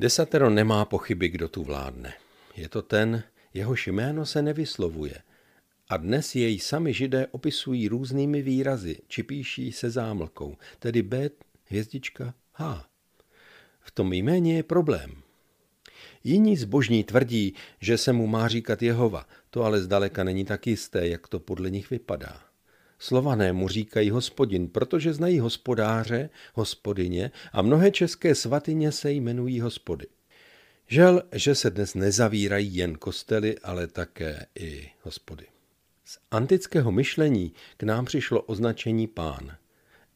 Desatero nemá pochyby, kdo tu vládne. Je to ten, jehož jméno se nevyslovuje. A dnes jej sami židé opisují různými výrazy, či píší se zámlkou, tedy B, hvězdička, H. V tom jméně je problém. Jiní zbožní tvrdí, že se mu má říkat Jehova, to ale zdaleka není tak jisté, jak to podle nich vypadá. Slované mu říkají hospodin, protože znají hospodáře, hospodyně a mnohé české svatyně se jmenují hospody. Žel, že se dnes nezavírají jen kostely, ale také i hospody. Z antického myšlení k nám přišlo označení pán.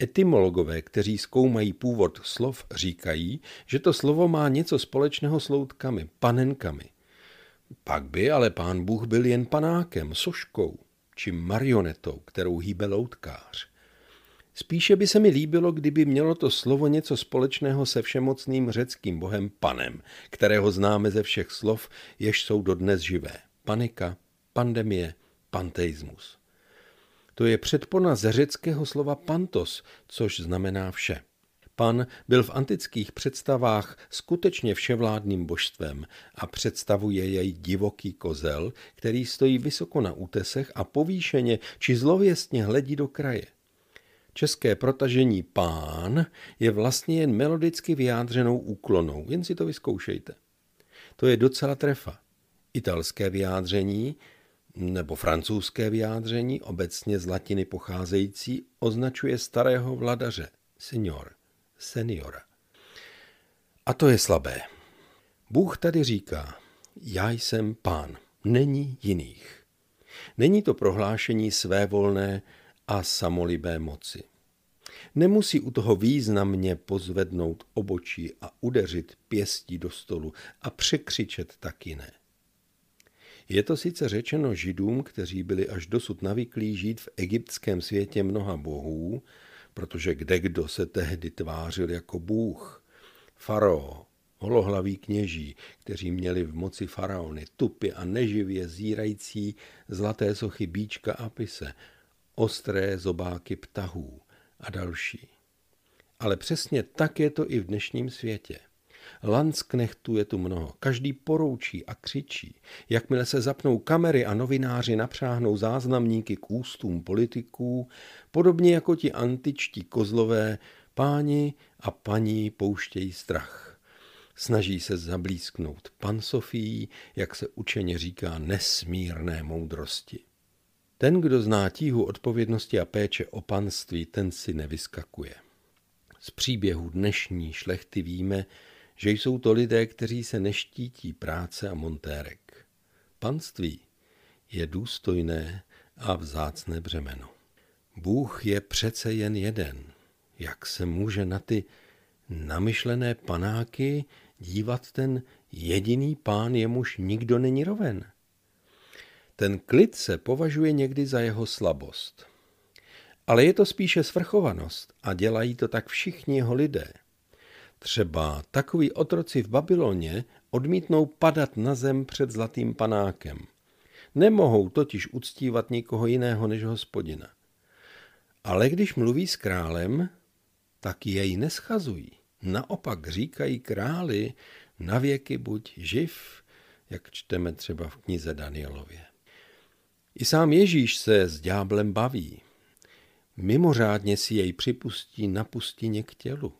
Etymologové, kteří zkoumají původ slov, říkají, že to slovo má něco společného s loutkami, panenkami. Pak by ale pán Bůh byl jen panákem, soškou či marionetou, kterou hýbe loutkář. Spíše by se mi líbilo, kdyby mělo to slovo něco společného se všemocným řeckým bohem Panem, kterého známe ze všech slov, jež jsou dodnes živé. Panika, pandemie, panteismus. To je předpona ze řeckého slova pantos, což znamená vše. Pan byl v antických představách skutečně vševládným božstvem a představuje jej divoký kozel, který stojí vysoko na útesech a povýšeně či zlověstně hledí do kraje. České protažení pán je vlastně jen melodicky vyjádřenou úklonou, jen si to vyzkoušejte. To je docela trefa. Italské vyjádření nebo francouzské vyjádření, obecně z latiny pocházející, označuje starého vladaře, senior, seniora. A to je slabé. Bůh tady říká, já jsem pán, není jiných. Není to prohlášení své volné a samolibé moci. Nemusí u toho významně pozvednout obočí a udeřit pěstí do stolu a překřičet taky ne. Je to sice řečeno židům, kteří byli až dosud navyklí žít v egyptském světě mnoha bohů, protože kde kdo se tehdy tvářil jako bůh. Farao, holohlaví kněží, kteří měli v moci faraony tupy a neživě zírající zlaté sochy bíčka a pise, ostré zobáky ptahů a další. Ale přesně tak je to i v dnešním světě. Landsknechtů je tu mnoho, každý poroučí a křičí. Jakmile se zapnou kamery a novináři napřáhnou záznamníky k ústům politiků, podobně jako ti antičtí kozlové, páni a paní pouštějí strach. Snaží se zablízknout pan Sofii, jak se učeně říká, nesmírné moudrosti. Ten, kdo zná tíhu odpovědnosti a péče o panství, ten si nevyskakuje. Z příběhu dnešní šlechty víme, že jsou to lidé, kteří se neštítí práce a montérek. Panství je důstojné a vzácné břemeno. Bůh je přece jen jeden. Jak se může na ty namyšlené panáky dívat ten jediný pán, jemuž nikdo není roven? Ten klid se považuje někdy za jeho slabost. Ale je to spíše svrchovanost a dělají to tak všichni jeho lidé – Třeba takoví otroci v Babyloně odmítnou padat na zem před zlatým panákem. Nemohou totiž uctívat nikoho jiného než hospodina. Ale když mluví s králem, tak jej neschazují. Naopak říkají králi, na věky buď živ, jak čteme třeba v knize Danielově. I sám Ježíš se s ďáblem baví. Mimořádně si jej připustí na pustině k tělu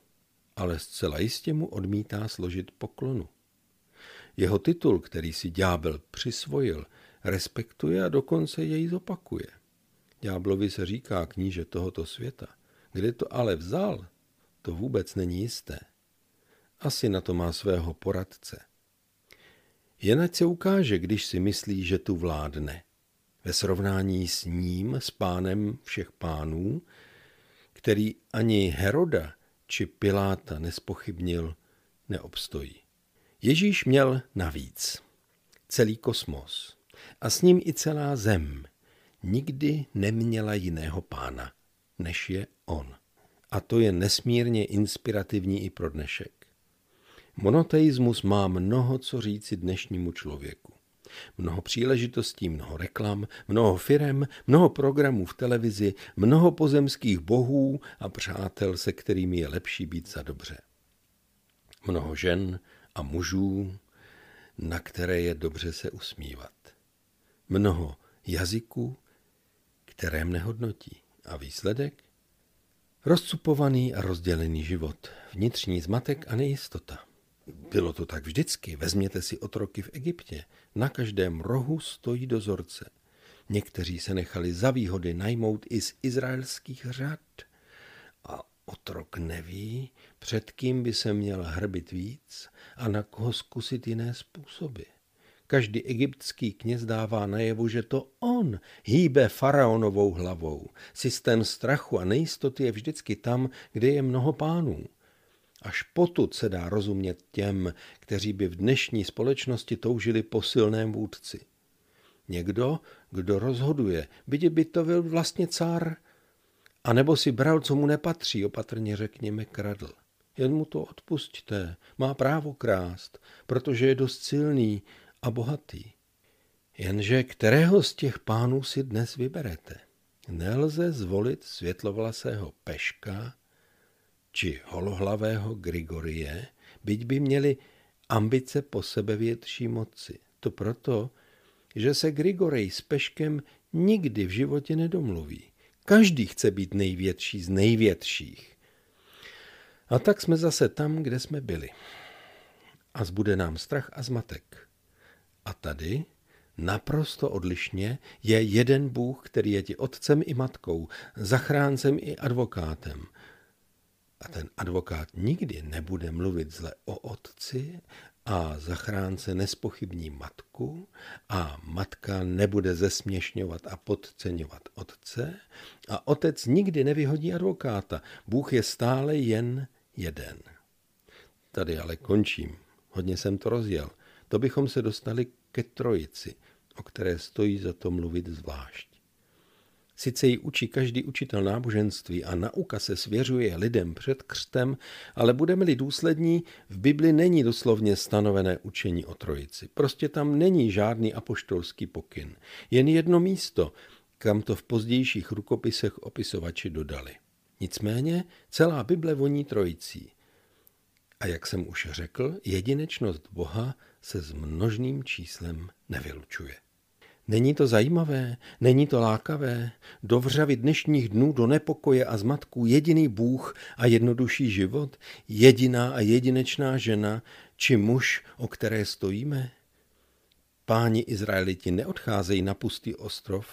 ale zcela jistě mu odmítá složit poklonu. Jeho titul, který si ďábel přisvojil, respektuje a dokonce jej zopakuje. Ďáblovi se říká kníže tohoto světa. Kde to ale vzal, to vůbec není jisté. Asi na to má svého poradce. Jen ať se ukáže, když si myslí, že tu vládne. Ve srovnání s ním, s pánem všech pánů, který ani Heroda či Piláta nespochybnil, neobstojí. Ježíš měl navíc celý kosmos a s ním i celá zem. Nikdy neměla jiného pána, než je on. A to je nesmírně inspirativní i pro dnešek. Monoteismus má mnoho co říci dnešnímu člověku. Mnoho příležitostí, mnoho reklam, mnoho firem, mnoho programů v televizi, mnoho pozemských bohů a přátel, se kterými je lepší být za dobře. Mnoho žen a mužů, na které je dobře se usmívat. Mnoho jazyků, které mne hodnotí. A výsledek? Rozcupovaný a rozdělený život, vnitřní zmatek a nejistota. Bylo to tak vždycky. Vezměte si otroky v Egyptě. Na každém rohu stojí dozorce. Někteří se nechali za výhody najmout i z izraelských řad. A otrok neví, před kým by se měl hrbit víc a na koho zkusit jiné způsoby. Každý egyptský kněz dává najevu, že to on hýbe faraonovou hlavou. Systém strachu a nejistoty je vždycky tam, kde je mnoho pánů. Až potud se dá rozumět těm, kteří by v dnešní společnosti toužili po silném vůdci. Někdo, kdo rozhoduje, byť by to byl vlastně cár, a nebo si bral, co mu nepatří, opatrně řekněme kradl. Jen mu to odpusťte, má právo krást, protože je dost silný a bohatý. Jenže kterého z těch pánů si dnes vyberete? Nelze zvolit světlovlasého peška či holohlavého Grigorie, byť by měli ambice po sebevětší moci. To proto, že se Grigorej s Peškem nikdy v životě nedomluví. Každý chce být největší z největších. A tak jsme zase tam, kde jsme byli. A zbude nám strach a zmatek. A tady, naprosto odlišně, je jeden Bůh, který je ti otcem i matkou, zachráncem i advokátem. A ten advokát nikdy nebude mluvit zle o otci a zachránce nespochybní matku a matka nebude zesměšňovat a podceňovat otce a otec nikdy nevyhodí advokáta. Bůh je stále jen jeden. Tady ale končím. Hodně jsem to rozjel. To bychom se dostali ke trojici, o které stojí za to mluvit zvlášť. Sice ji učí každý učitel náboženství a nauka se svěřuje lidem před křtem, ale budeme-li důslední, v Bibli není doslovně stanovené učení o trojici. Prostě tam není žádný apoštolský pokyn. Jen jedno místo, kam to v pozdějších rukopisech opisovači dodali. Nicméně celá Bible voní trojicí. A jak jsem už řekl, jedinečnost Boha se s množným číslem nevylučuje. Není to zajímavé, není to lákavé, dovřavit dnešních dnů do nepokoje a zmatku jediný Bůh a jednodušší život, jediná a jedinečná žena či muž, o které stojíme? Páni Izraeliti neodcházejí na pustý ostrov,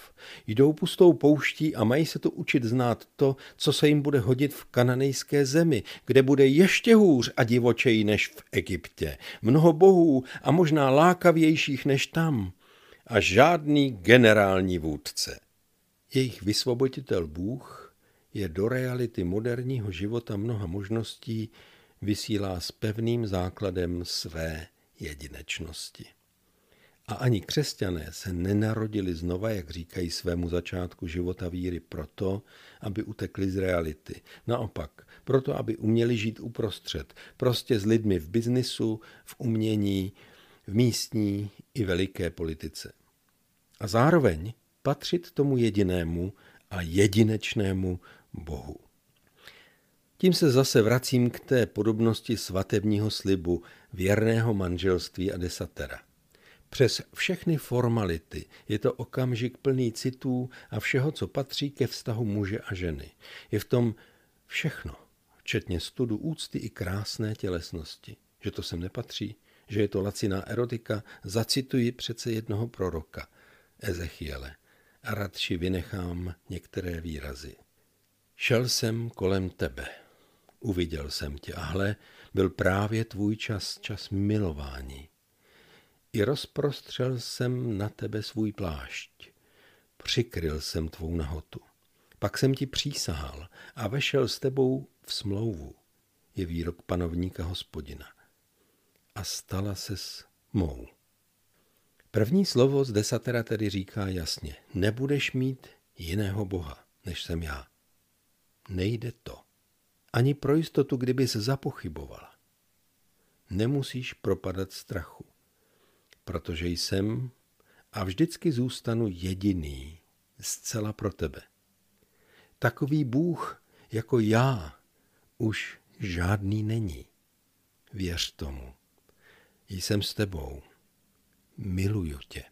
jdou pustou pouští a mají se tu učit znát to, co se jim bude hodit v kananejské zemi, kde bude ještě hůř a divočeji než v Egyptě. Mnoho bohů a možná lákavějších než tam a žádný generální vůdce. Jejich vysvoboditel Bůh je do reality moderního života mnoha možností vysílá s pevným základem své jedinečnosti. A ani křesťané se nenarodili znova, jak říkají svému začátku života víry, proto, aby utekli z reality. Naopak, proto, aby uměli žít uprostřed, prostě s lidmi v biznisu, v umění, v místní i veliké politice. A zároveň patřit tomu jedinému a jedinečnému Bohu. Tím se zase vracím k té podobnosti svatebního slibu, věrného manželství a desatera. Přes všechny formality je to okamžik plný citů a všeho, co patří ke vztahu muže a ženy. Je v tom všechno, včetně studu úcty i krásné tělesnosti. Že to sem nepatří, že je to laciná erotika, zacituji přece jednoho proroka, Ezechiele, a radši vynechám některé výrazy. Šel jsem kolem tebe, uviděl jsem tě a hle, byl právě tvůj čas, čas milování. I rozprostřel jsem na tebe svůj plášť. Přikryl jsem tvou nahotu. Pak jsem ti přísahal a vešel s tebou v smlouvu, je výrok panovníka hospodina. A stala ses mou. První slovo z desatera tedy říká jasně, nebudeš mít jiného boha, než jsem já. Nejde to. Ani pro jistotu, kdyby se zapochybovala. Nemusíš propadat strachu protože jsem a vždycky zůstanu jediný, zcela pro tebe. Takový Bůh jako já už žádný není. Věř tomu. Jsem s tebou. Miluju tě.